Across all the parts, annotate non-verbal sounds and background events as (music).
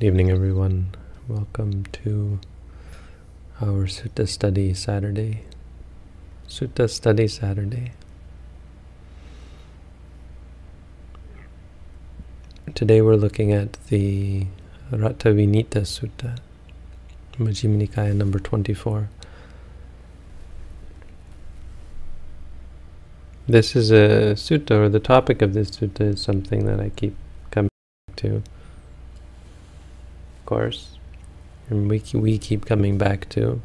Good evening, everyone. Welcome to our Sutta Study Saturday. Sutta Study Saturday. Today we're looking at the Rathavinita Sutta, Majjhima Nikaya number 24. This is a sutta, or the topic of this sutta is something that I keep coming back to, course, and we we keep coming back to.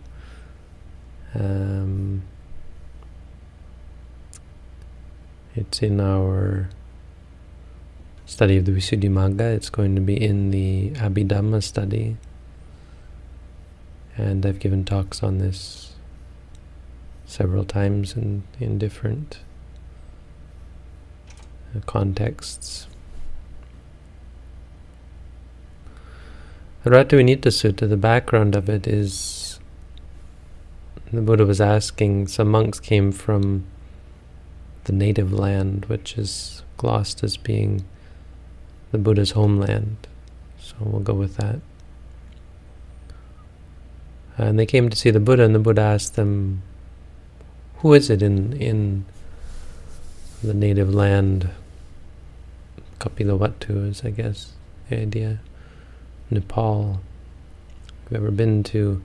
Um, it's in our study of the Visuddhimagga. It's going to be in the Abhidhamma study, and I've given talks on this several times in in different contexts. The Rathavinita Sutta, the background of it is the Buddha was asking, some monks came from the native land, which is glossed as being the Buddha's homeland. So we'll go with that. And they came to see the Buddha, and the Buddha asked them, Who is it in, in the native land Kapilavatthu is, I guess, the idea. Nepal. If you've ever been to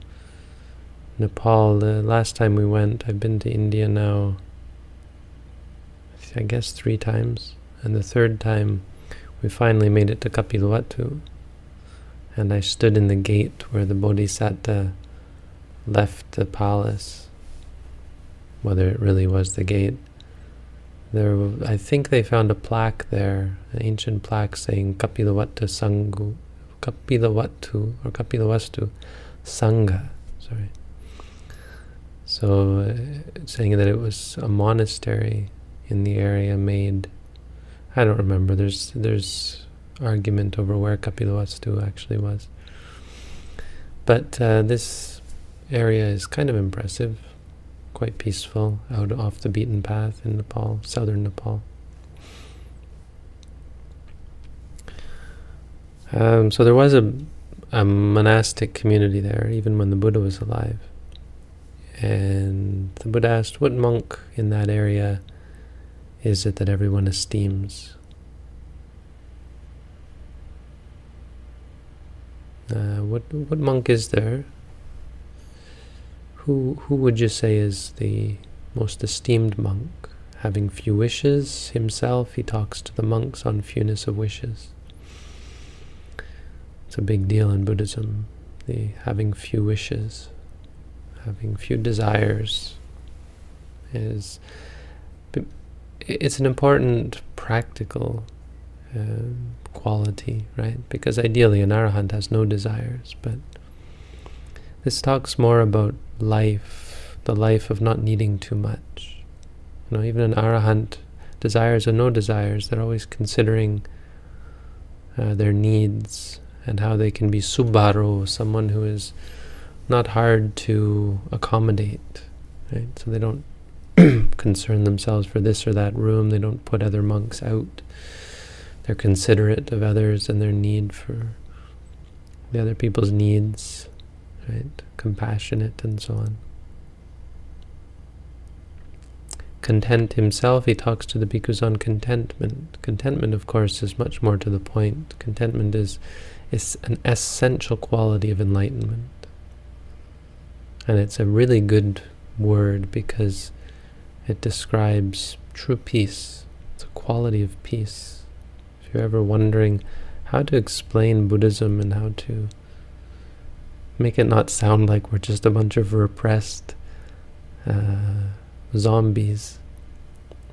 Nepal, the last time we went, I've been to India now, I guess three times. And the third time, we finally made it to Kapilavatthu. And I stood in the gate where the Bodhisattva left the palace, whether it really was the gate. There, I think they found a plaque there, an ancient plaque saying Kapilavatthu Sanghu, Kapilavatthu or Kapilavastu Sangha. Sorry. So, uh, saying that it was a monastery in the area made. I don't remember. There's there's argument over where Kapilavastu actually was. But uh, this area is kind of impressive quite peaceful, out off the beaten path in Nepal, southern Nepal. Um, so there was a, a monastic community there, even when the Buddha was alive. And the Buddha asked, what monk in that area is it that everyone esteems? Uh, what what monk is there who, who would you say is the most esteemed monk? Having few wishes himself, he talks to the monks on fewness of wishes. It's a big deal in Buddhism, the having few wishes, having few desires is it's an important practical uh, quality, right? Because ideally an arahant has no desires, but this talks more about life, the life of not needing too much. You know, even an arahant, desires or no desires, they're always considering uh, their needs and how they can be subharo, someone who is not hard to accommodate. Right? So they don't (clears throat) concern themselves for this or that room. They don't put other monks out. They're considerate of others and their need for the other people's needs right? Compassionate and so on. Content himself, he talks to the bhikkhus on contentment. Contentment, of course, is much more to the point. Contentment is, is an essential quality of enlightenment. And it's a really good word because it describes true peace. It's a quality of peace. If you're ever wondering how to explain Buddhism and how to make it not sound like we're just a bunch of repressed uh, zombies,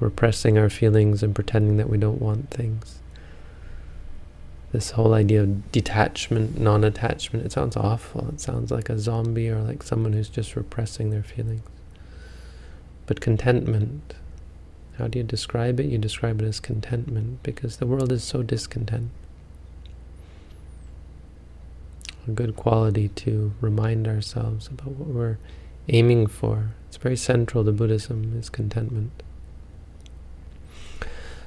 repressing our feelings and pretending that we don't want things. This whole idea of detachment, non-attachment, it sounds awful. It sounds like a zombie or like someone who's just repressing their feelings. But contentment, how do you describe it? You describe it as contentment because the world is so discontent a good quality to remind ourselves about what we're aiming for. It's very central to Buddhism, is contentment.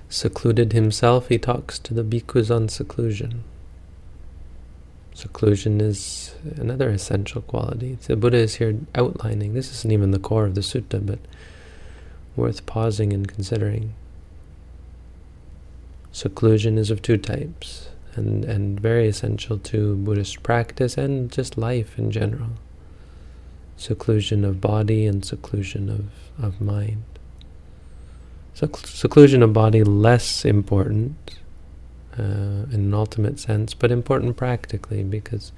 Secluded himself, he talks to the bhikkhus on seclusion. Seclusion is another essential quality. The Buddha is here outlining, this isn't even the core of the sutta, but worth pausing and considering. Seclusion is of two types, and, and very essential to Buddhist practice and just life in general. Seclusion of body and seclusion of, of mind. Seclusion of body less important uh, in an ultimate sense, but important practically because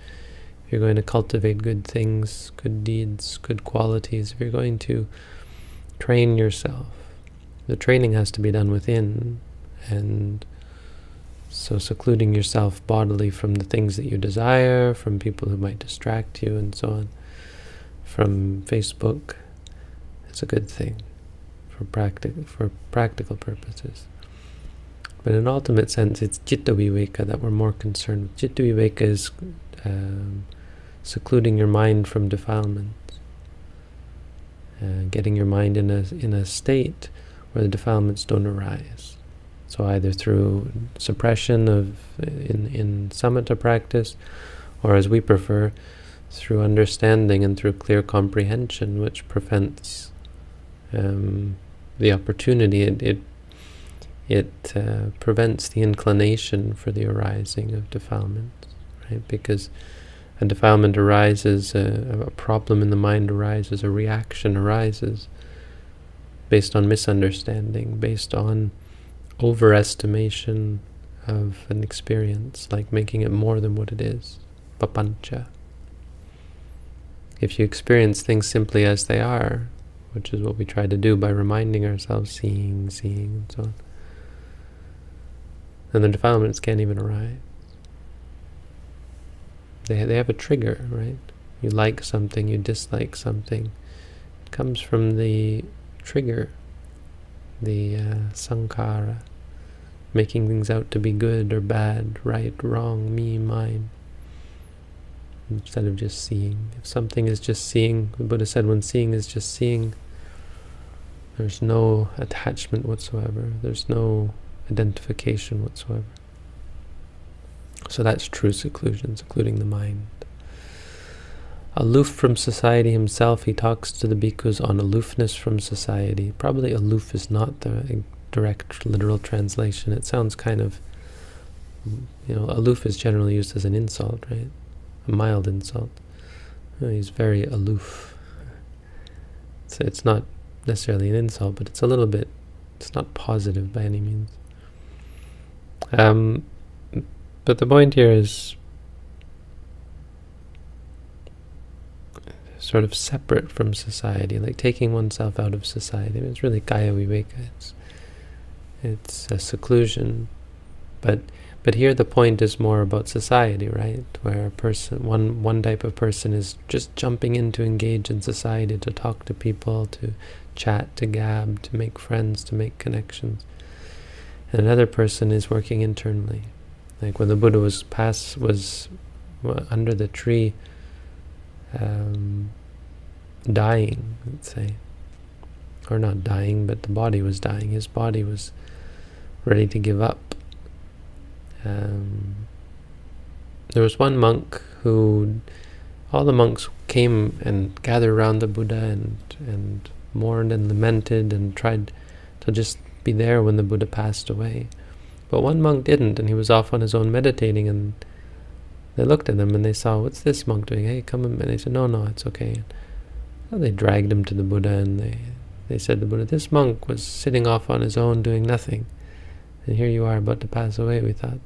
if you're going to cultivate good things, good deeds, good qualities, if you're going to train yourself, the training has to be done within, and so secluding yourself bodily from the things that you desire, from people who might distract you, and so on, from Facebook, is a good thing for practic for practical purposes. But in ultimate sense, it's citta viveka that we're more concerned with. Citta viveka is um, secluding your mind from defilements, uh, getting your mind in a in a state where the defilements don't arise. So either through suppression of in in samatha practice, or as we prefer, through understanding and through clear comprehension, which prevents um, the opportunity. It, it it uh, prevents the inclination for the arising of defilements, right? Because a defilement arises, a, a problem in the mind arises, a reaction arises based on misunderstanding, based on overestimation of an experience, like making it more than what it is, papancha. If you experience things simply as they are, which is what we try to do by reminding ourselves, seeing, seeing, and so on, and the defilements can't even arise. They, they have a trigger, right? You like something, you dislike something. It comes from the trigger, the uh, making things out to be good or bad, right, wrong, me, mine, instead of just seeing. If something is just seeing, the Buddha said when seeing is just seeing, there's no attachment whatsoever. There's no identification whatsoever. So that's true seclusion, secluding the mind. Aloof from society himself, he talks to the bhikkhus on aloofness from society. Probably aloof is not the direct literal translation. It sounds kind of, you know, aloof is generally used as an insult, right? A mild insult. he's very aloof. It's, it's not necessarily an insult, but it's a little bit, it's not positive by any means. Um, but the point here is sort of separate from society, like taking oneself out of society. It's really kaya viveka. It's, it's a seclusion, but but here the point is more about society, right? Where a person, one one type of person is just jumping in to engage in society, to talk to people, to chat, to gab, to make friends, to make connections and another person is working internally. Like when the Buddha was pass was under the tree, um, dying, let's say, or not dying, but the body was dying. His body was ready to give up. Um, there was one monk who, all the monks came and gathered around the Buddha and and mourned and lamented and tried to just be there when the Buddha passed away. But one monk didn't, and he was off on his own meditating, and they looked at him and they saw, what's this monk doing? Hey, come and they said, no, no, it's okay. And they dragged him to the Buddha, and they, they said to the Buddha, this monk was sitting off on his own doing nothing, and here you are about to pass away, we thought.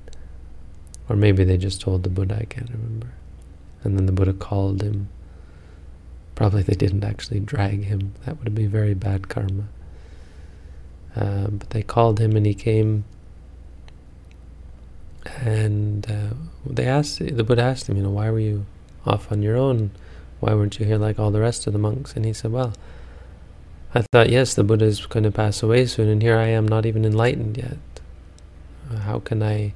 Or maybe they just told the Buddha, I can't remember. And then the Buddha called him. Probably they didn't actually drag him. That would be very bad karma. Uh, but they called him and he came. And uh, they asked, the Buddha asked him, you know, why were you off on your own? Why weren't you here like all the rest of the monks? And he said, well, I thought, yes, the Buddha is going to pass away soon, and here I am not even enlightened yet. How can I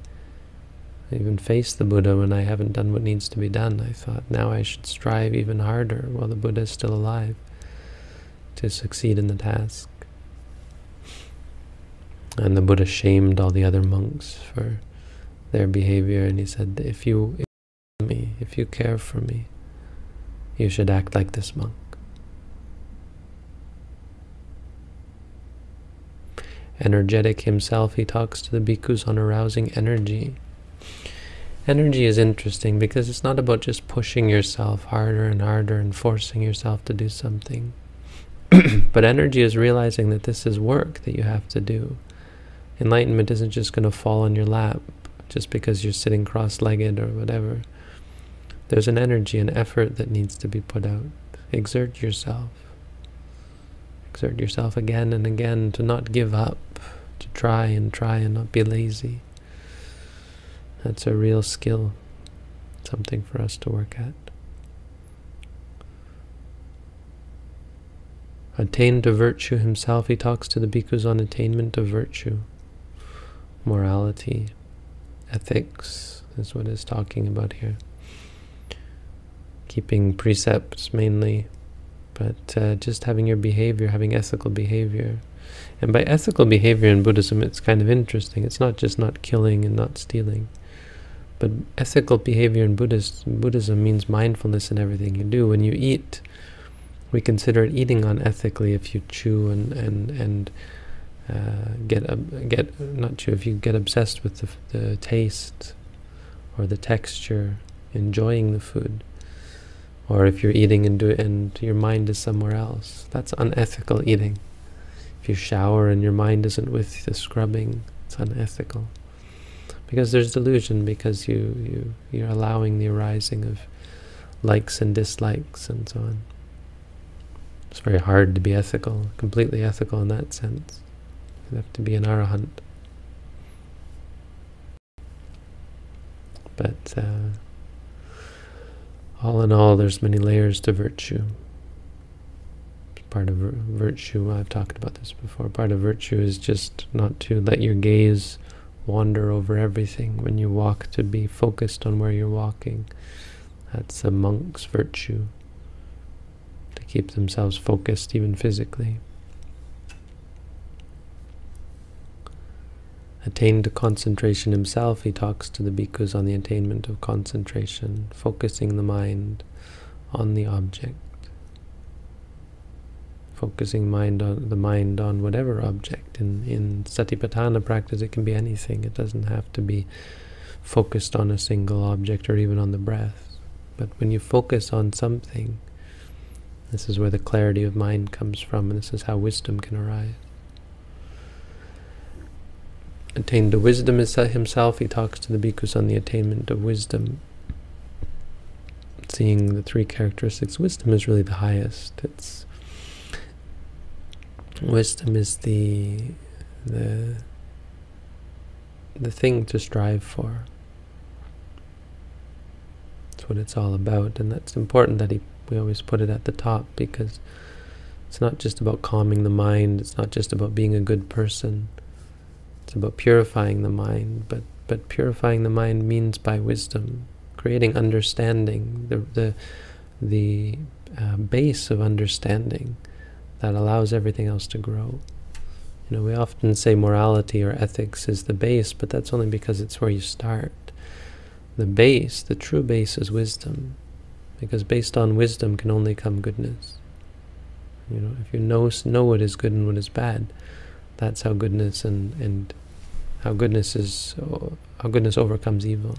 even face the Buddha when I haven't done what needs to be done? I thought, now I should strive even harder while the Buddha is still alive to succeed in the task. And the Buddha shamed all the other monks for their behavior, and he said, if you me, if you care for me, you should act like this monk. Energetic himself, he talks to the bhikkhus on arousing energy. Energy is interesting because it's not about just pushing yourself harder and harder and forcing yourself to do something. (coughs) but energy is realizing that this is work that you have to do. Enlightenment isn't just going to fall on your lap just because you're sitting cross-legged or whatever. There's an energy, an effort that needs to be put out. Exert yourself. Exert yourself again and again to not give up, to try and try and not be lazy. That's a real skill, something for us to work at. Attain to virtue himself, he talks to the bhikkhus on attainment of virtue, morality, ethics is what he's talking about here. Keeping precepts mainly, but uh, just having your behavior, having ethical behavior. And by ethical behavior in Buddhism, it's kind of interesting. It's not just not killing and not stealing. But ethical behavior in Buddhist, Buddhism means mindfulness in everything you do. When you eat, we consider it eating unethically if you chew and and and uh, get get not chew if you get obsessed with the, the taste or the texture, enjoying the food, or if you're eating and do and your mind is somewhere else. That's unethical eating. If you shower and your mind isn't with the scrubbing, it's unethical because there's delusion because you, you, you're allowing the arising of likes and dislikes and so on. It's very hard to be ethical, completely ethical in that sense. You have to be an arahant. But uh, all in all, there's many layers to virtue. Part of virtue, I've talked about this before, part of virtue is just not to let your gaze wander over everything when you walk, to be focused on where you're walking. That's a monk's virtue, to keep themselves focused even physically. Attained to concentration himself, he talks to the bhikkhus on the attainment of concentration, focusing the mind on the object focusing mind on the mind on whatever object. In in satipatthana practice, it can be anything. It doesn't have to be focused on a single object or even on the breath. But when you focus on something, this is where the clarity of mind comes from, and this is how wisdom can arise. Attained to wisdom is himself. He talks to the bhikkhus on the attainment of wisdom. Seeing the three characteristics, wisdom is really the highest. It's Wisdom is the the the thing to strive for. That's what it's all about, and that's important that he, we always put it at the top because it's not just about calming the mind. It's not just about being a good person. It's about purifying the mind, but but purifying the mind means by wisdom, creating understanding, the the the uh, base of understanding that allows everything else to grow. You know, we often say morality or ethics is the base, but that's only because it's where you start. The base, the true base is wisdom, because based on wisdom can only come goodness. You know, if you know know what is good and what is bad, that's how goodness and and how goodness is how goodness overcomes evil.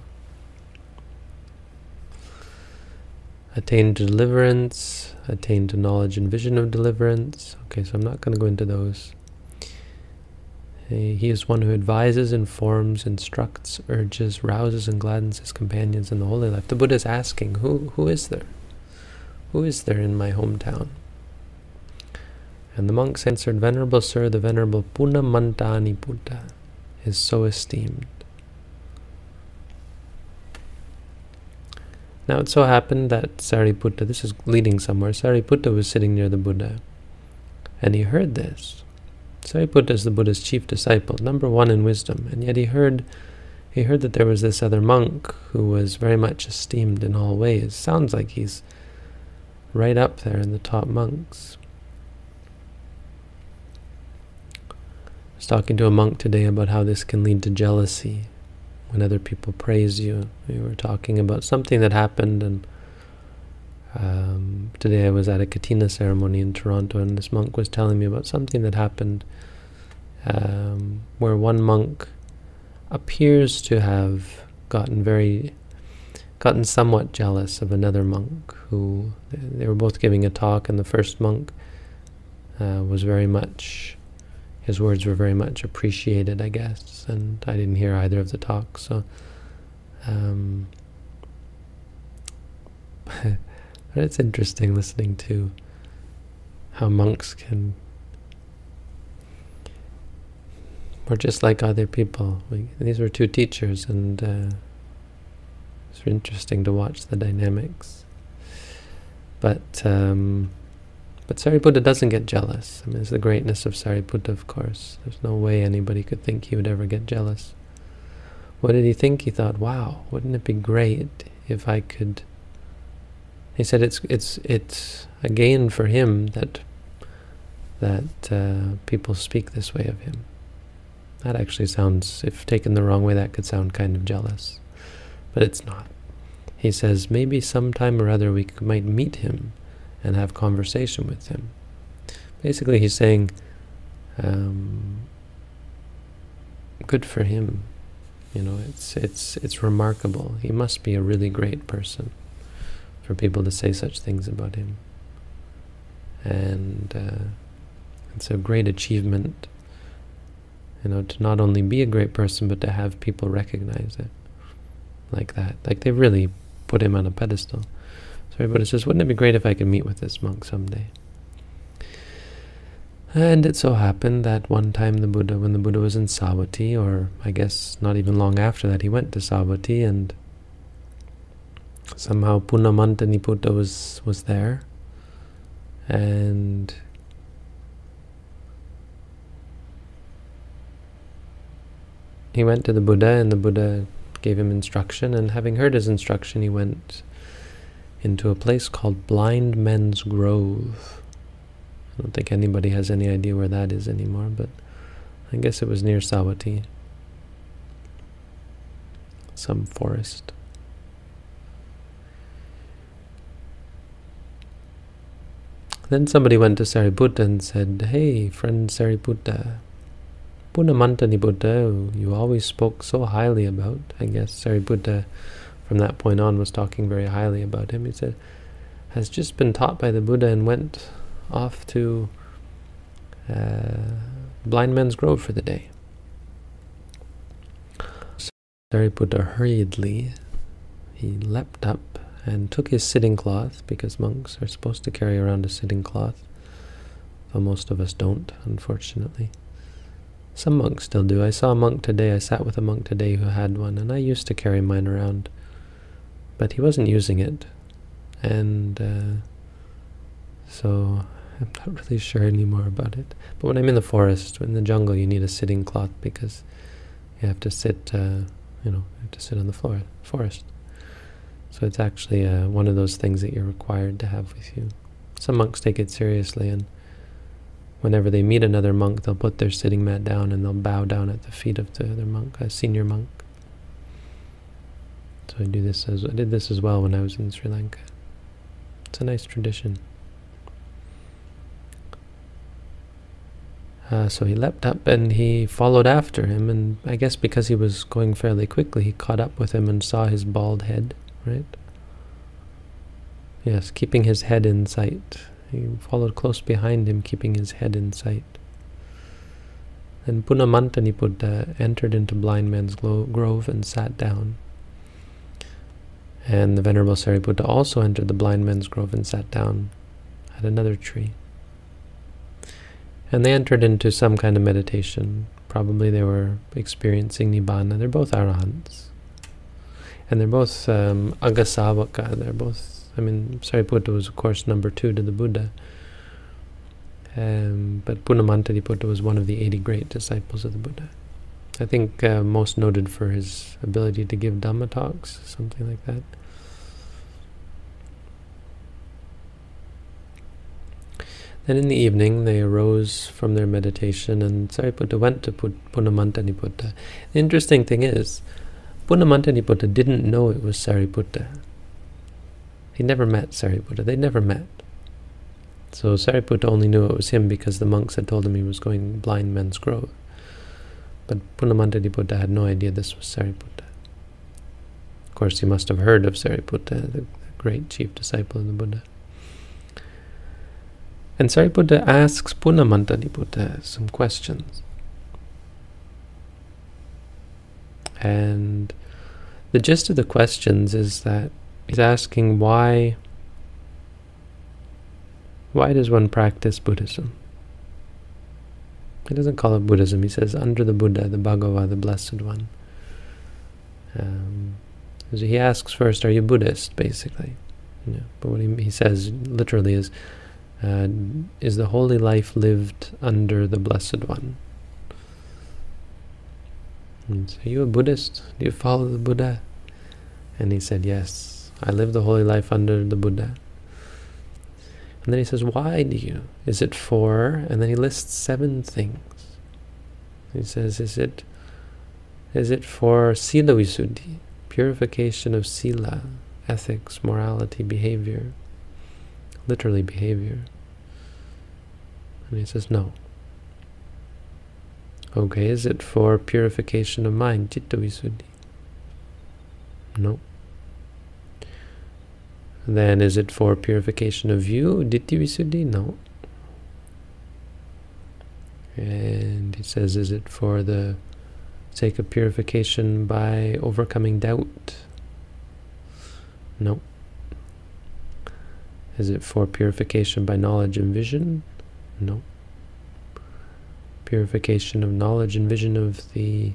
Attain deliverance, attain to knowledge and vision of deliverance. Okay, so I'm not going to go into those. He is one who advises, informs, instructs, urges, rouses, and gladdens his companions in the holy life. The Buddha is asking, who, who is there? Who is there in my hometown? And the monks answered, Venerable Sir, the Venerable Punnamantaniputta is so esteemed. Now it so happened that Sariputta, this is leading somewhere, Sariputta was sitting near the Buddha, and he heard this. Sariputta is the Buddha's chief disciple, number one in wisdom, and yet he heard he heard that there was this other monk who was very much esteemed in all ways. Sounds like he's right up there in the top monks. I was talking to a monk today about how this can lead to jealousy when other people praise you. We were talking about something that happened, and um, today I was at a Katina ceremony in Toronto, and this monk was telling me about something that happened um, where one monk appears to have gotten very gotten somewhat jealous of another monk who they were both giving a talk and the first monk uh, was very much his words were very much appreciated I guess and I didn't hear either of the talks so um, (laughs) but it's interesting listening to how monks can we're just like other people. We, these were two teachers, and uh, it's interesting to watch the dynamics. But um, but Sariputta doesn't get jealous. I mean, it's the greatness of Sariputta, of course. There's no way anybody could think he would ever get jealous. What did he think? He thought, "Wow, wouldn't it be great if I could?" He said, "It's it's it's a gain for him that that uh, people speak this way of him." That actually sounds, if taken the wrong way, that could sound kind of jealous. But it's not. He says, maybe sometime or other we might meet him and have conversation with him. Basically, he's saying, um, good for him. You know, it's it's it's remarkable. He must be a really great person for people to say such things about him. And uh, it's a great achievement you know, to not only be a great person, but to have people recognize it like that. Like they really put him on a pedestal. So everybody says, wouldn't it be great if I could meet with this monk someday? And it so happened that one time the Buddha, when the Buddha was in Savatthi, or I guess not even long after that, he went to Savatthi and somehow Punnamantaniputta was, was there. And he went to the Buddha and the Buddha gave him instruction and having heard his instruction he went into a place called Blind Men's Grove. I don't think anybody has any idea where that is anymore, but I guess it was near Savatthi. Some forest. Then somebody went to Sariputta and said, Hey, friend Sariputta, Punnamantaniputta, you always spoke so highly about. I guess Sariputta, from that point on, was talking very highly about him. He said, has just been taught by the Buddha and went off to uh, Blind Man's Grove for the day. Sariputta hurriedly, he leapt up and took his sitting cloth, because monks are supposed to carry around a sitting cloth, though most of us don't, unfortunately. Some monks still do. I saw a monk today, I sat with a monk today who had one, and I used to carry mine around. But he wasn't using it. And uh, so I'm not really sure anymore about it. But when I'm in the forest, in the jungle, you need a sitting cloth because you have to sit, uh, you know, you have to sit on the floor, forest. So it's actually uh, one of those things that you're required to have with you. Some monks take it seriously and whenever they meet another monk, they'll put their sitting mat down and they'll bow down at the feet of the other monk, a senior monk. So I do this as I did this as well when I was in Sri Lanka. It's a nice tradition. Uh, so he leapt up and he followed after him, and I guess because he was going fairly quickly, he caught up with him and saw his bald head, right? Yes, keeping his head in sight. He followed close behind him, keeping his head in sight. Then Punnamantaniputta entered into Blind Man's Grove and sat down. And the Venerable Sariputta also entered the Blind Man's Grove and sat down at another tree. And they entered into some kind of meditation. Probably they were experiencing Nibbana. They're both arahants. And they're both um, Aggasavaka. They're both I mean, Sariputta was, of course, number two to the Buddha. Um, but Punnamantaniputta was one of the 80 great disciples of the Buddha. I think uh, most noted for his ability to give Dhamma talks, something like that. Then in the evening they arose from their meditation and Sariputta went to Punnamantaniputta. The interesting thing is, Punnamantaniputta didn't know it was Sariputta. He never met Sariputta. They never met. So Sariputta only knew it was him because the monks had told him he was going blind men's grove. But Punnamantaniputta had no idea this was Sariputta. Of course, he must have heard of Sariputta, the great chief disciple of the Buddha. And Sariputta asks Punnamantaniputta some questions. And the gist of the questions is that he's asking why why does one practice Buddhism? He doesn't call it Buddhism. He says under the Buddha, the Bhagava, the Blessed One. Um, so he asks first, are you Buddhist, basically? Yeah. But what he, he says literally is, is the holy life lived under the Blessed One? And so, are you a Buddhist? Do you follow the Buddha? And he said, yes, I live the holy life under the Buddha. And then he says, why do you? Is it for? And then he lists seven things. He says, is it is it for sila visuddhi, purification of sila, ethics, morality, behavior, literally behavior? And he says, no. Okay, is it for purification of mind, citta visuddhi? No. Then is it for purification of view, ditthi visuddhi? No. And he says, is it for the sake of purification by overcoming doubt? No. Is it for purification by knowledge and vision? No. Purification of knowledge and vision of the...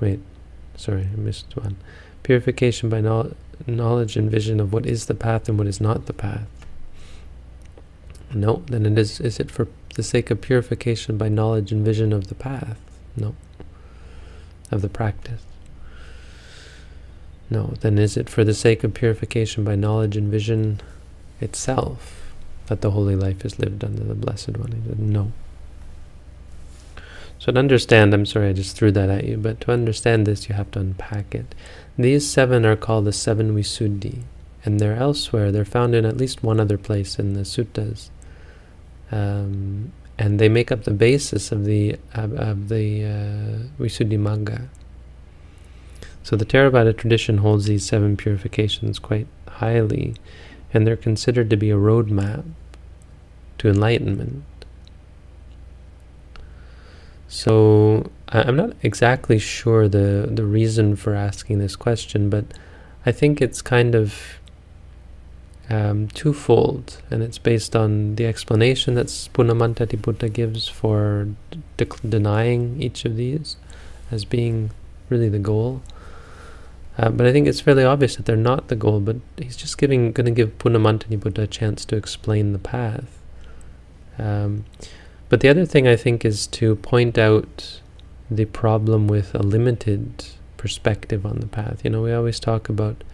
Wait, sorry, I missed one. Purification by knowledge knowledge and vision of what is the path and what is not the path. No, then it is is it for the sake of purification by knowledge and vision of the path? No. Of the practice. No, then is it for the sake of purification by knowledge and vision itself that the holy life is lived under the Blessed One? No. So to understand, I'm sorry I just threw that at you, but to understand this you have to unpack it. These seven are called the seven Visuddhi, and they're elsewhere. They're found in at least one other place in the suttas. Um, and they make up the basis of the of, of the uh, Visuddhimagga. So the Theravada tradition holds these seven purifications quite highly, and they're considered to be a roadmap to enlightenment. So I'm not exactly sure the the reason for asking this question, but I think it's kind of um, twofold, and it's based on the explanation that Punnamantaniputta gives for de denying each of these as being really the goal. Uh, but I think it's fairly obvious that they're not the goal, but he's just giving going to give Punnamantaniputta a chance to explain the path. Um, but the other thing I think is to point out the problem with a limited perspective on the path. You know, we always talk about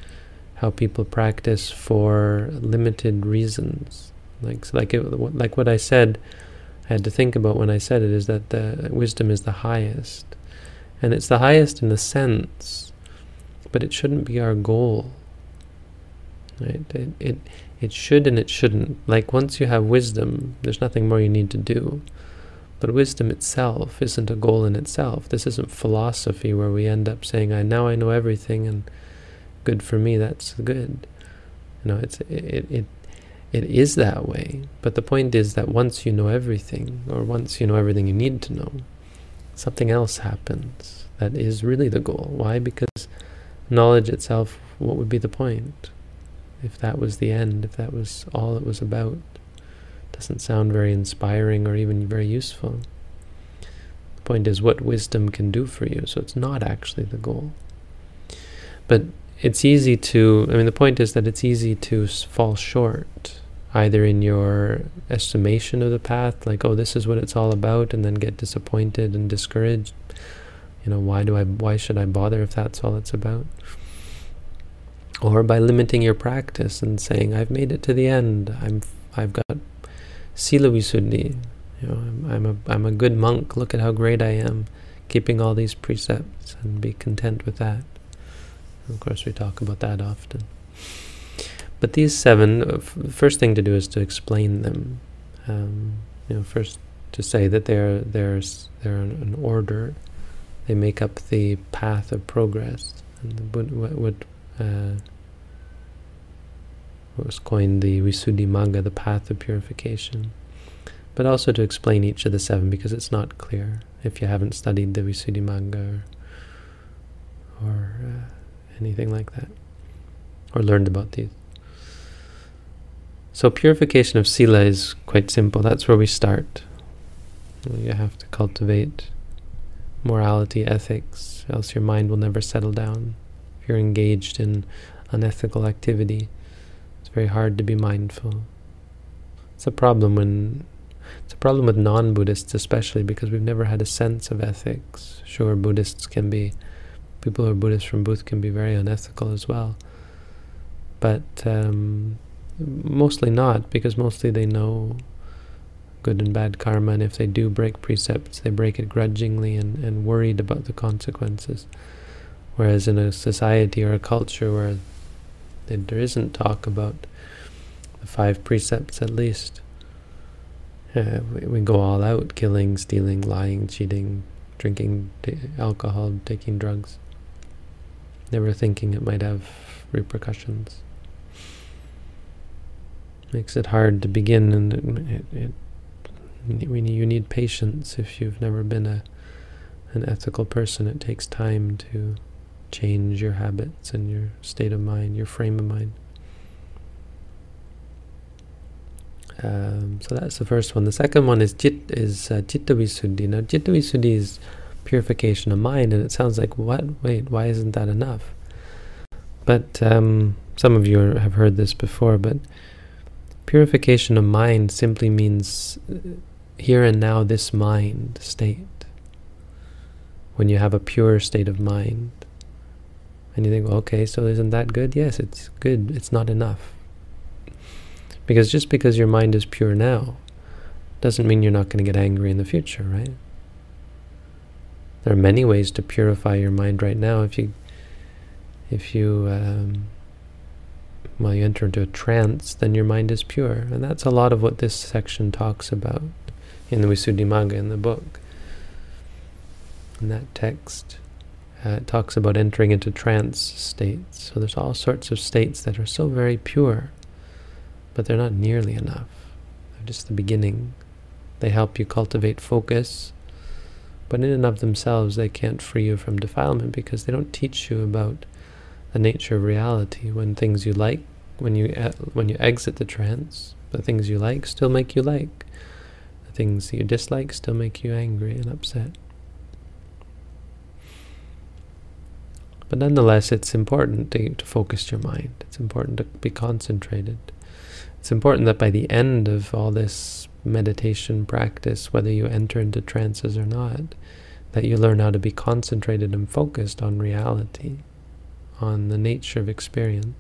how people practice for limited reasons. Like, like, it, like what I said, I had to think about when I said it, is that the wisdom is the highest. And it's the highest in the sense, but it shouldn't be our goal. Right? It, it, it should and it shouldn't. Like once you have wisdom, there's nothing more you need to do. But wisdom itself isn't a goal in itself. This isn't philosophy where we end up saying, "I now I know everything and good for me, that's good." You know, it's it it it is that way. But the point is that once you know everything, or once you know everything you need to know, something else happens that is really the goal. Why? Because knowledge itself, what would be the point? if that was the end, if that was all it was about. Doesn't sound very inspiring or even very useful. The point is what wisdom can do for you, so it's not actually the goal. But it's easy to, I mean, the point is that it's easy to fall short, either in your estimation of the path, like, oh, this is what it's all about, and then get disappointed and discouraged. You know, why do I, why should I bother if that's all it's about? or by limiting your practice and saying, "I've made it to the end. I'm, I've got sila visuddhi. You know, I'm, I'm a, I'm a good monk. Look at how great I am. keeping all these precepts and be content with that. Of course, we talk about that often. But these seven, uh, the first thing to do is to explain them. Um, you know, first to say that they're they're they're an order. They make up the path of progress. And what what uh, what was coined the Visuddhimagga, the path of purification. But also to explain each of the seven because it's not clear if you haven't studied the Visuddhimagga or, or uh, anything like that, or learned about these. So purification of sila is quite simple. That's where we start. You have to cultivate morality, ethics, else your mind will never settle down. If you're engaged in unethical activity, it's very hard to be mindful. It's a problem when it's a problem with non-Buddhists especially because we've never had a sense of ethics. Sure, Buddhists can be people who are Buddhists from Booth can be very unethical as well. But um, mostly not, because mostly they know good and bad karma, and if they do break precepts, they break it grudgingly and, and worried about the consequences. Whereas in a society or a culture where there isn't talk about the five precepts at least, uh, we, we go all out, killing, stealing, lying, cheating, drinking alcohol, taking drugs never thinking it might have repercussions. Makes it hard to begin, and it, it, it, you need patience if you've never been a an ethical person. It takes time to change your habits and your state of mind, your frame of mind. Um, so that's the first one. The second one is jit is uh, visuddhi. Now chitta visuddhi is purification of mind, and it sounds like, what? Wait, why isn't that enough? But um, some of you have heard this before, but purification of mind simply means uh, here and now this mind state. When you have a pure state of mind, and you think, okay, so isn't that good? Yes, it's good. It's not enough. Because just because your mind is pure now doesn't mean you're not going to get angry in the future, right? There are many ways to purify your mind right now. If you, if you, um, well, you enter into a trance, then your mind is pure, and that's a lot of what this section talks about in the Visuddhimagga in the book. In that text, uh, it talks about entering into trance states. So there's all sorts of states that are so very pure, but they're not nearly enough. They're just the beginning. They help you cultivate focus but in and of themselves, they can't free you from defilement because they don't teach you about the nature of reality. When things you like, when you when you exit the trance, the things you like still make you like. Things you dislike still make you angry and upset. But nonetheless, it's important to, to focus your mind. It's important to be concentrated. It's important that by the end of all this meditation practice, whether you enter into trances or not, that you learn how to be concentrated and focused on reality, on the nature of experience.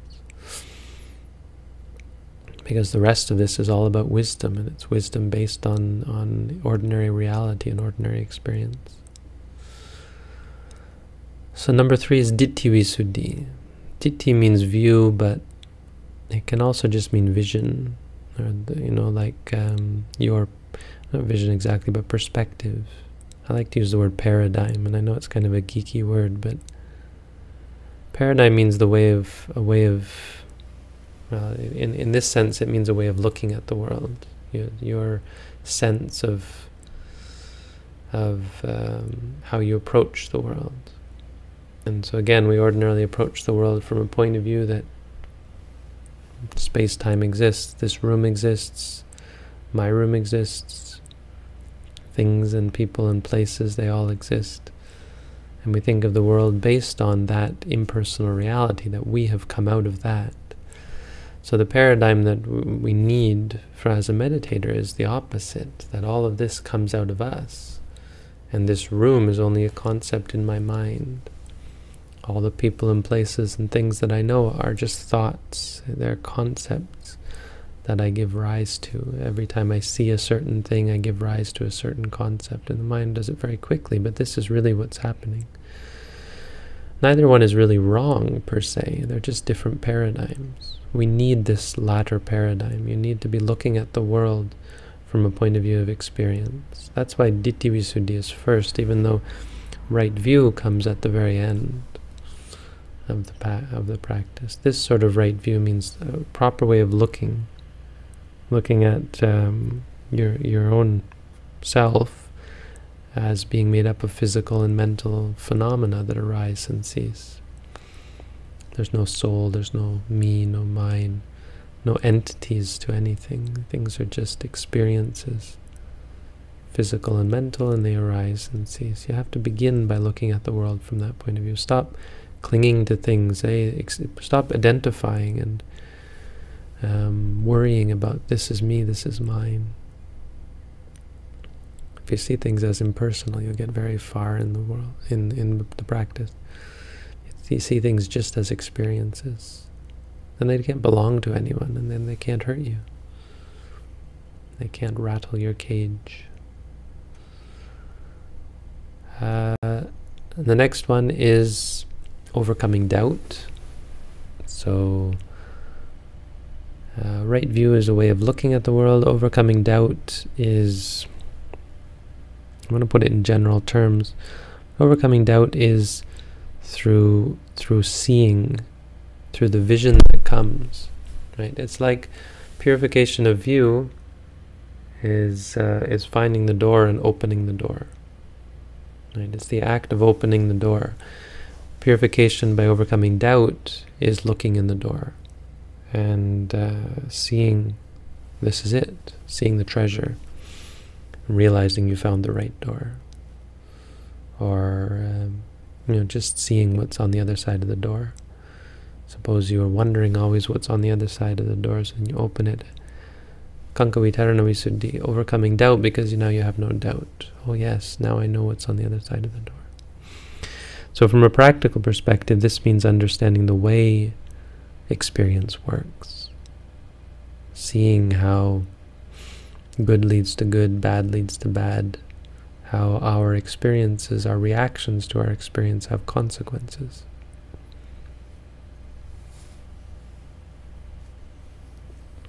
Because the rest of this is all about wisdom, and it's wisdom based on, on ordinary reality and ordinary experience. So number three is Ditthi Visuddhi. Ditthi means view, but it can also just mean vision or the, you know, like um, your not vision exactly, but perspective. I like to use the word paradigm, and I know it's kind of a geeky word, but paradigm means the way of a way of. Uh, in in this sense, it means a way of looking at the world. Your, your sense of of um, how you approach the world. And so again, we ordinarily approach the world from a point of view that space-time exists, this room exists, my room exists, things and people and places, they all exist. And we think of the world based on that impersonal reality, that we have come out of that. So the paradigm that we need for as a meditator is the opposite, that all of this comes out of us. And this room is only a concept in my mind. All the people and places and things that I know are just thoughts, they're concepts. that I give rise to. Every time I see a certain thing, I give rise to a certain concept, and the mind does it very quickly, but this is really what's happening. Neither one is really wrong, per se. They're just different paradigms. We need this latter paradigm. You need to be looking at the world from a point of view of experience. That's why Ditthi Visuddhi is first, even though right view comes at the very end of the of the practice. This sort of right view means a proper way of looking looking at um, your your own self as being made up of physical and mental phenomena that arise and cease. There's no soul, there's no me, no mine, no entities to anything. Things are just experiences, physical and mental, and they arise and cease. You have to begin by looking at the world from that point of view. Stop clinging to things, eh? stop identifying and um, worrying about this is me, this is mine. If you see things as impersonal, you'll get very far in the world, in, in the practice. You see things just as experiences, then they can't belong to anyone, and then they can't hurt you. They can't rattle your cage. Uh, the next one is overcoming doubt. So uh, right view is a way of looking at the world. Overcoming doubt is, I'm going to put it in general terms. Overcoming doubt is through through seeing, through the vision that comes. Right? It's like purification of view is uh, is finding the door and opening the door. Right? It's the act of opening the door. Purification by overcoming doubt is looking in the door and uh, seeing this is it, seeing the treasure, realizing you found the right door, or um, you know just seeing what's on the other side of the door. Suppose you are wondering always what's on the other side of the doors, and you open it. Kankha Vitarana Visuddhi, overcoming doubt because you now you have no doubt. Oh yes, now I know what's on the other side of the door. So from a practical perspective, this means understanding the way experience works. Seeing how good leads to good, bad leads to bad, how our experiences, our reactions to our experience have consequences.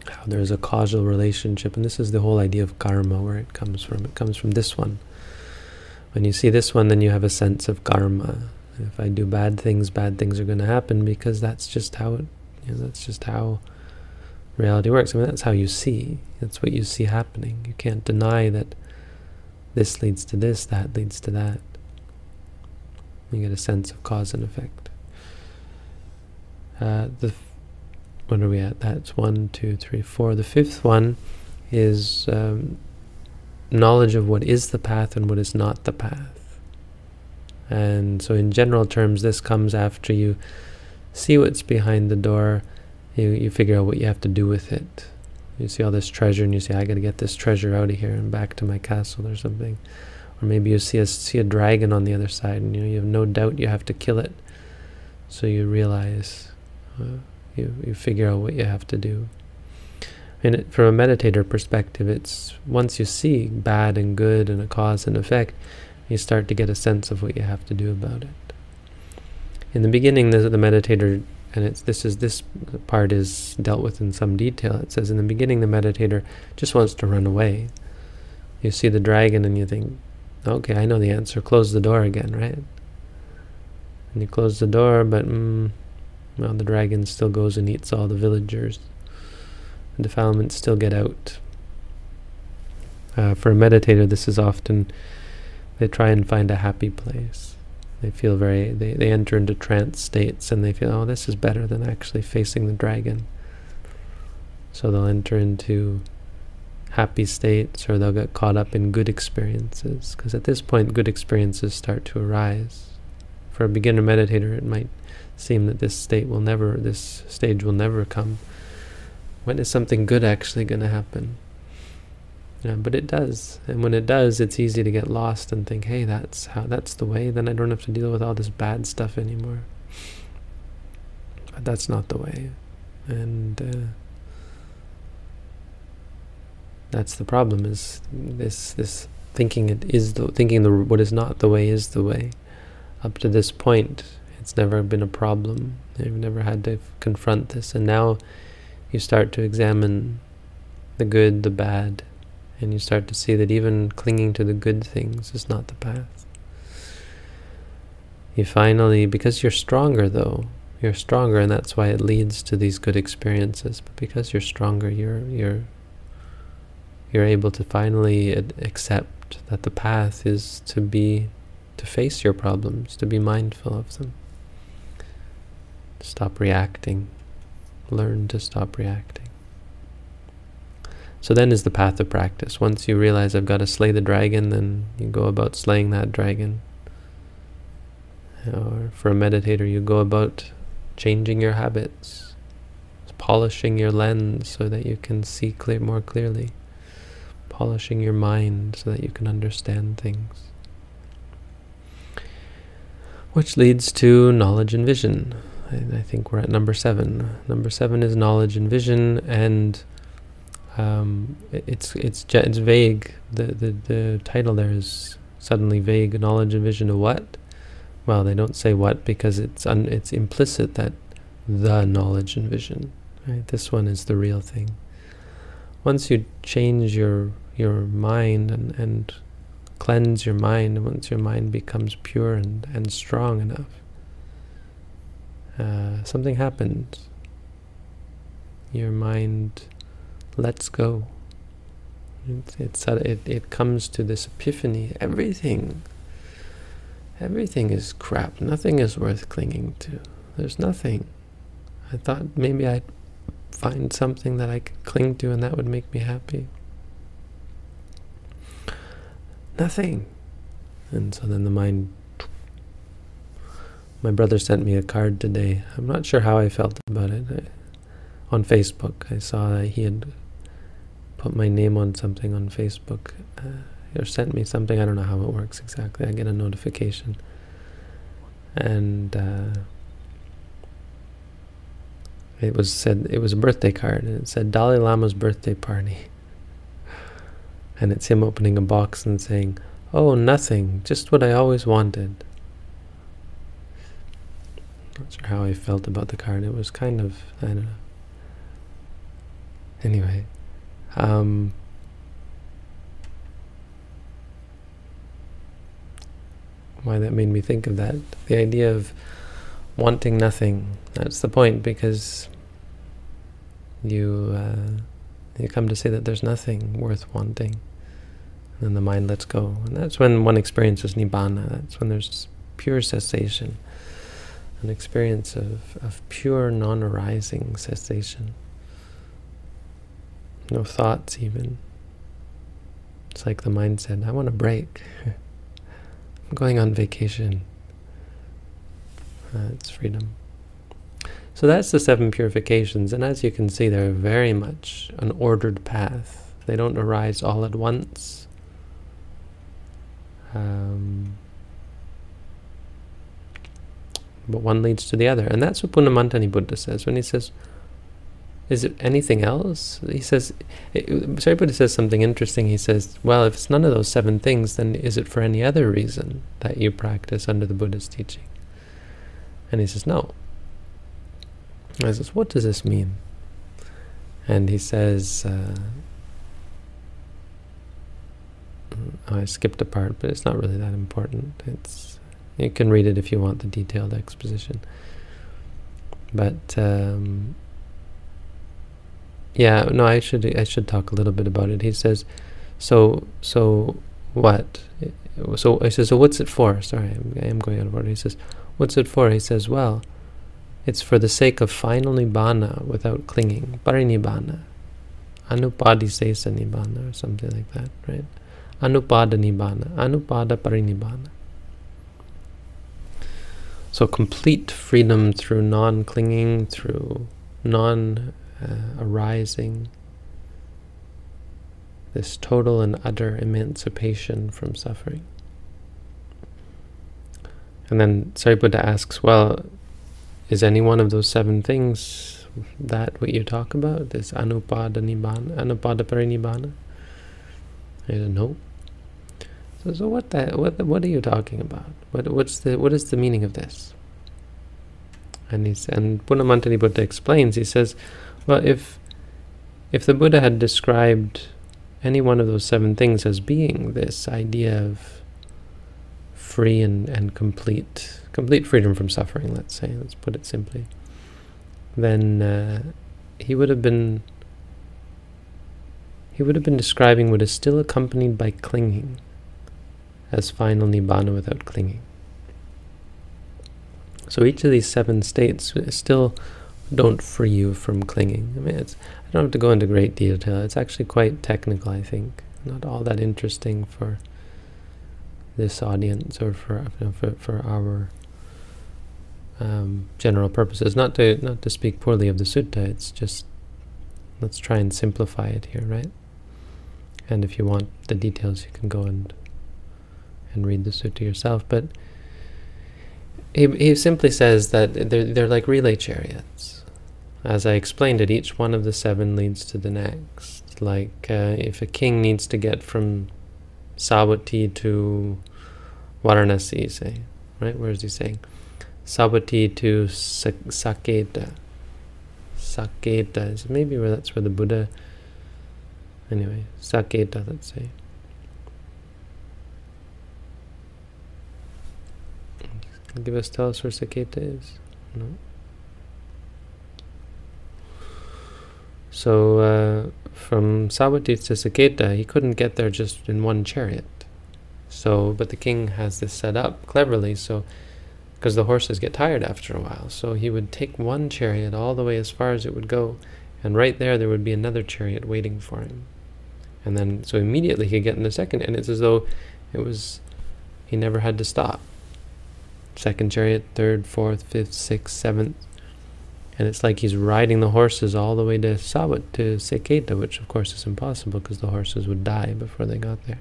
How there's a causal relationship, and this is the whole idea of karma, where it comes from. It comes from this one. When you see this one, then you have a sense of karma. If I do bad things, bad things are going to happen because that's just how it you know, that's just how reality works. I mean, that's how you see. That's what you see happening. You can't deny that this leads to this, that leads to that. You get a sense of cause and effect. Uh, the what are we at? That's one, two, three, four. The fifth one is um, knowledge of what is the path and what is not the path. And so, in general terms, this comes after you see what's behind the door. You, you figure out what you have to do with it. You see all this treasure and you say, I got to get this treasure out of here and back to my castle or something. Or maybe you see a, see a dragon on the other side and you, know, you have no doubt you have to kill it. So you realize, uh, you, you figure out what you have to do. And it, from a meditator perspective, it's once you see bad and good and a cause and effect, you start to get a sense of what you have to do about it in the beginning, the, the meditator, and it's this is this part is dealt with in some detail. It says in the beginning, the meditator just wants to run away. You see the dragon, and you think, okay, I know the answer. Close the door again, right? And you close the door, but mm, well, the dragon still goes and eats all the villagers. The defilements still get out. Uh, for a meditator, this is often they try and find a happy place. They feel very, they, they enter into trance states and they feel, oh, this is better than actually facing the dragon. So they'll enter into happy states or they'll get caught up in good experiences. Because at this point, good experiences start to arise. For a beginner meditator, it might seem that this state will never, this stage will never come. When is something good actually going to happen? Yeah, but it does. And when it does, it's easy to get lost and think, hey, that's how that's the way. Then I don't have to deal with all this bad stuff anymore. But that's not the way. And uh, That's the problem. Is this this thinking it is the thinking the what is not the way is the way. Up to this point, it's never been a problem. You've never had to confront this, and now you start to examine the good, the bad, and you start to see that even clinging to the good things is not the path. You finally, because you're stronger though, you're stronger, and that's why it leads to these good experiences. But because you're stronger, you're you're you're able to finally accept that the path is to be to face your problems, to be mindful of them. Stop reacting. Learn to stop reacting. So then is the path of practice. Once you realize I've got to slay the dragon, then you go about slaying that dragon. Or for a meditator, you go about changing your habits, polishing your lens so that you can see clear, more clearly, polishing your mind so that you can understand things. Which leads to knowledge and vision. I, I think we're at number seven. Number seven is knowledge and vision, and um, it's it's it's vague. The, the the title there is suddenly vague. Knowledge and vision of what? Well, they don't say what because it's un, it's implicit that the knowledge and vision. Right. This one is the real thing. Once you change your your mind and and cleanse your mind, once your mind becomes pure and and strong enough, uh, something happens. Your mind lets go. It's, it's uh, it, it comes to this epiphany. Everything, everything is crap. Nothing is worth clinging to. There's nothing. I thought maybe I'd find something that I could cling to and that would make me happy. Nothing. And so then the mind. My brother sent me a card today. I'm not sure how I felt about it. I, on Facebook, I saw that he had put my name on something on Facebook uh, or sent me something. I don't know how it works exactly. I get a notification. And uh, it was said it was a birthday card and it said Dalai Lama's birthday party. And it's him opening a box and saying, Oh, nothing, just what I always wanted. Not sure how I felt about the card. It was kind of, I don't know. Anyway, um, why that made me think of that. The idea of wanting nothing. That's the point, because you uh, you come to see that there's nothing worth wanting, and then the mind lets go, and that's when one experiences nibbana. That's when there's pure cessation, an experience of of pure non-arising cessation no thoughts even. It's like the mind said, I want a break. (laughs) I'm going on vacation. Uh, it's freedom. So that's the seven purifications, and as you can see, they're very much an ordered path. They don't arise all at once. Um, but one leads to the other. And that's what Punnamantaniputta says when he says, is it anything else? He says, Sariputta says something interesting. He says, well, if it's none of those seven things, then is it for any other reason that you practice under the Buddha's teaching? And he says, no. I says, what does this mean? And he says, uh, oh, I skipped a part, but it's not really that important. It's You can read it if you want the detailed exposition. But... Um, yeah, no, I should I should talk a little bit about it. He says, so so what? So I says, so what's it for? Sorry, I'm, I am going out of order. He says, what's it for? He says, well, it's for the sake of final nibbana without clinging, parinibbana, anupadisesa nibbana or something like that, right? Anupada nibbana, anupada parinibbana. So complete freedom through non-clinging, through non uh, arising, this total and utter emancipation from suffering. And then Sariputta asks, well, is any one of those seven things that what you talk about, this anupada nibbana, anupada parinibbana? I said, no. So, so what the, what what are you talking about? What what's the what is the meaning of this? And he's and Punnamantaniputta explains. He says, well, if if the Buddha had described any one of those seven things as being this idea of free and, and complete complete freedom from suffering, let's say, let's put it simply, then uh, he would have been he would have been describing what is still accompanied by clinging as final nibbana without clinging. So each of these seven states is still don't free you from clinging. I mean, it's, I don't have to go into great detail. It's actually quite technical, I think. Not all that interesting for this audience or for you know, for, for our um, general purposes. Not to not to speak poorly of the sutta. It's just let's try and simplify it here, right? And if you want the details, you can go and and read the sutta yourself. But he, he simply says that they're, they're like relay chariots. As I explained it, each one of the seven leads to the next. Like uh, if a king needs to get from Savatthi to Varanasi, say, right? Where is he saying? Savatthi to Saketa. Saketa. maybe where that's where the Buddha. Anyway, Saketa, let's say. Give us tell us where Saketa is. No. So uh, from Savatthi to Saketa, he couldn't get there just in one chariot. So, but the king has this set up cleverly, so because the horses get tired after a while. So he would take one chariot all the way as far as it would go, and right there there would be another chariot waiting for him. And then, so immediately he could get in the second, and it's as though it was, he never had to stop second chariot, third, fourth, fifth, sixth, seventh. And it's like he's riding the horses all the way to Sawat, to Saketa, which of course is impossible because the horses would die before they got there.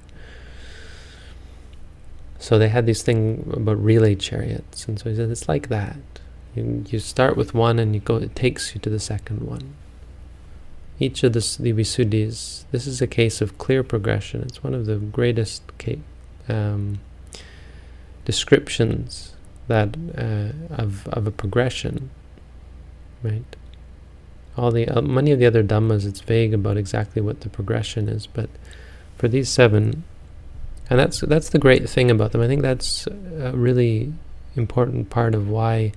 So they had this thing about relay chariots, and so he said it's like that. You, you start with one and you go, it takes you to the second one. Each of the, the Visuddhis, this is a case of clear progression. It's one of the greatest um, descriptions that uh, of of a progression, right? All the uh, many of the other dhammas, it's vague about exactly what the progression is, but for these seven, and that's that's the great thing about them. I think that's a really important part of why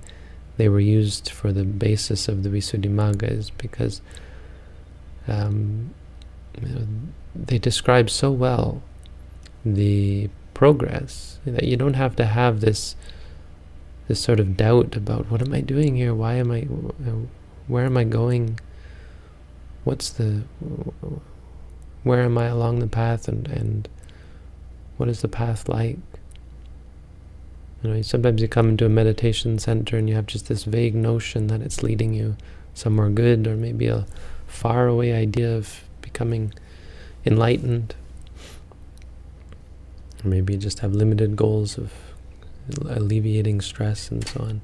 they were used for the basis of the Visuddhimagga is because um, they describe so well the progress that you don't have to have this this sort of doubt about what am I doing here? Why am I? Where am I going? What's the? Where am I along the path, and and what is the path like? You know, sometimes you come into a meditation center and you have just this vague notion that it's leading you somewhere good, or maybe a faraway idea of becoming enlightened. Or maybe you just have limited goals of alleviating stress and so on.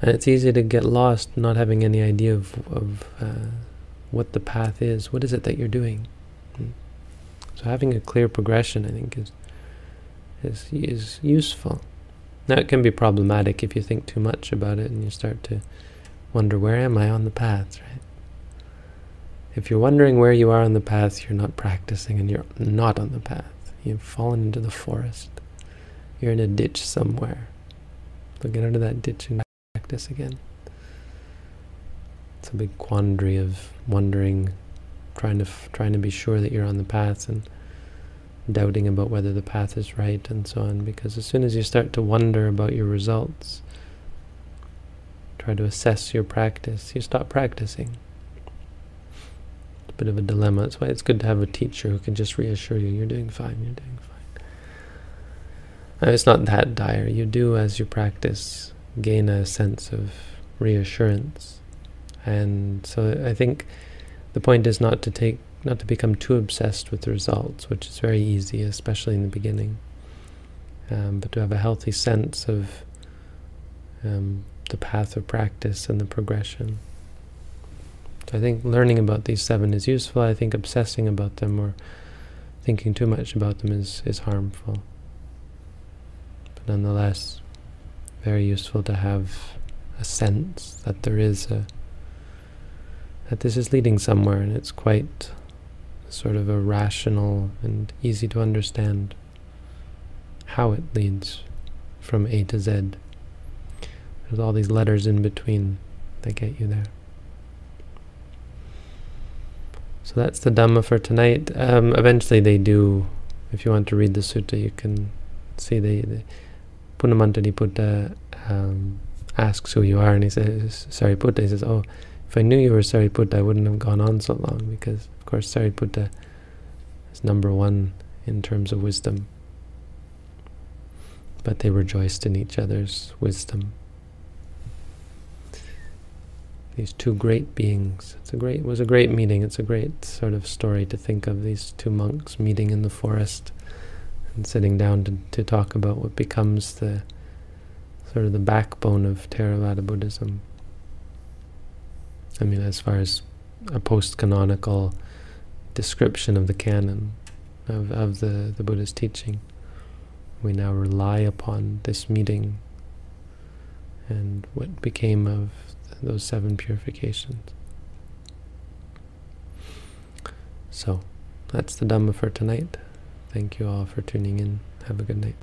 And it's easy to get lost not having any idea of, of uh, what the path is. What is it that you're doing? Hmm. So having a clear progression, I think, is is is useful. Now it can be problematic if you think too much about it and you start to wonder where am I on the path, right? If you're wondering where you are on the path, you're not practicing and you're not on the path. You've fallen into the forest. You're in a ditch somewhere. So get out of that ditch and practice again. It's a big quandary of wondering, trying to trying to be sure that you're on the path and doubting about whether the path is right and so on. Because as soon as you start to wonder about your results, try to assess your practice, you stop practicing. It's a bit of a dilemma. That's why it's good to have a teacher who can just reassure you, you're doing fine, you're doing fine. It's not that dire. You do, as you practice, gain a sense of reassurance. And so I think the point is not to take, not to become too obsessed with the results, which is very easy, especially in the beginning. Um, but to have a healthy sense of um, the path of practice and the progression. So I think learning about these seven is useful. I think obsessing about them or thinking too much about them is, is harmful. But nonetheless, very useful to have a sense that there is a that this is leading somewhere and it's quite sort of a rational and easy to understand how it leads from A to Z. There's all these letters in between that get you there. So that's the Dhamma for tonight. Um, eventually they do, if you want to read the sutta, you can see the, the Punnamantari um, asks who you are, and he says, Sariputta, he says, oh, if I knew you were Sariputta, I wouldn't have gone on so long, because, of course, Sariputta is number one in terms of wisdom. But they rejoiced in each other's wisdom these two great beings. It's a great, it was a great meeting. It's a great sort of story to think of these two monks meeting in the forest and sitting down to, to talk about what becomes the sort of the backbone of Theravada Buddhism. I mean, as far as a post-canonical description of the canon of, of the, the Buddha's teaching, we now rely upon this meeting and what became of those seven purifications. So, that's the Dhamma for tonight. Thank you all for tuning in. Have a good night.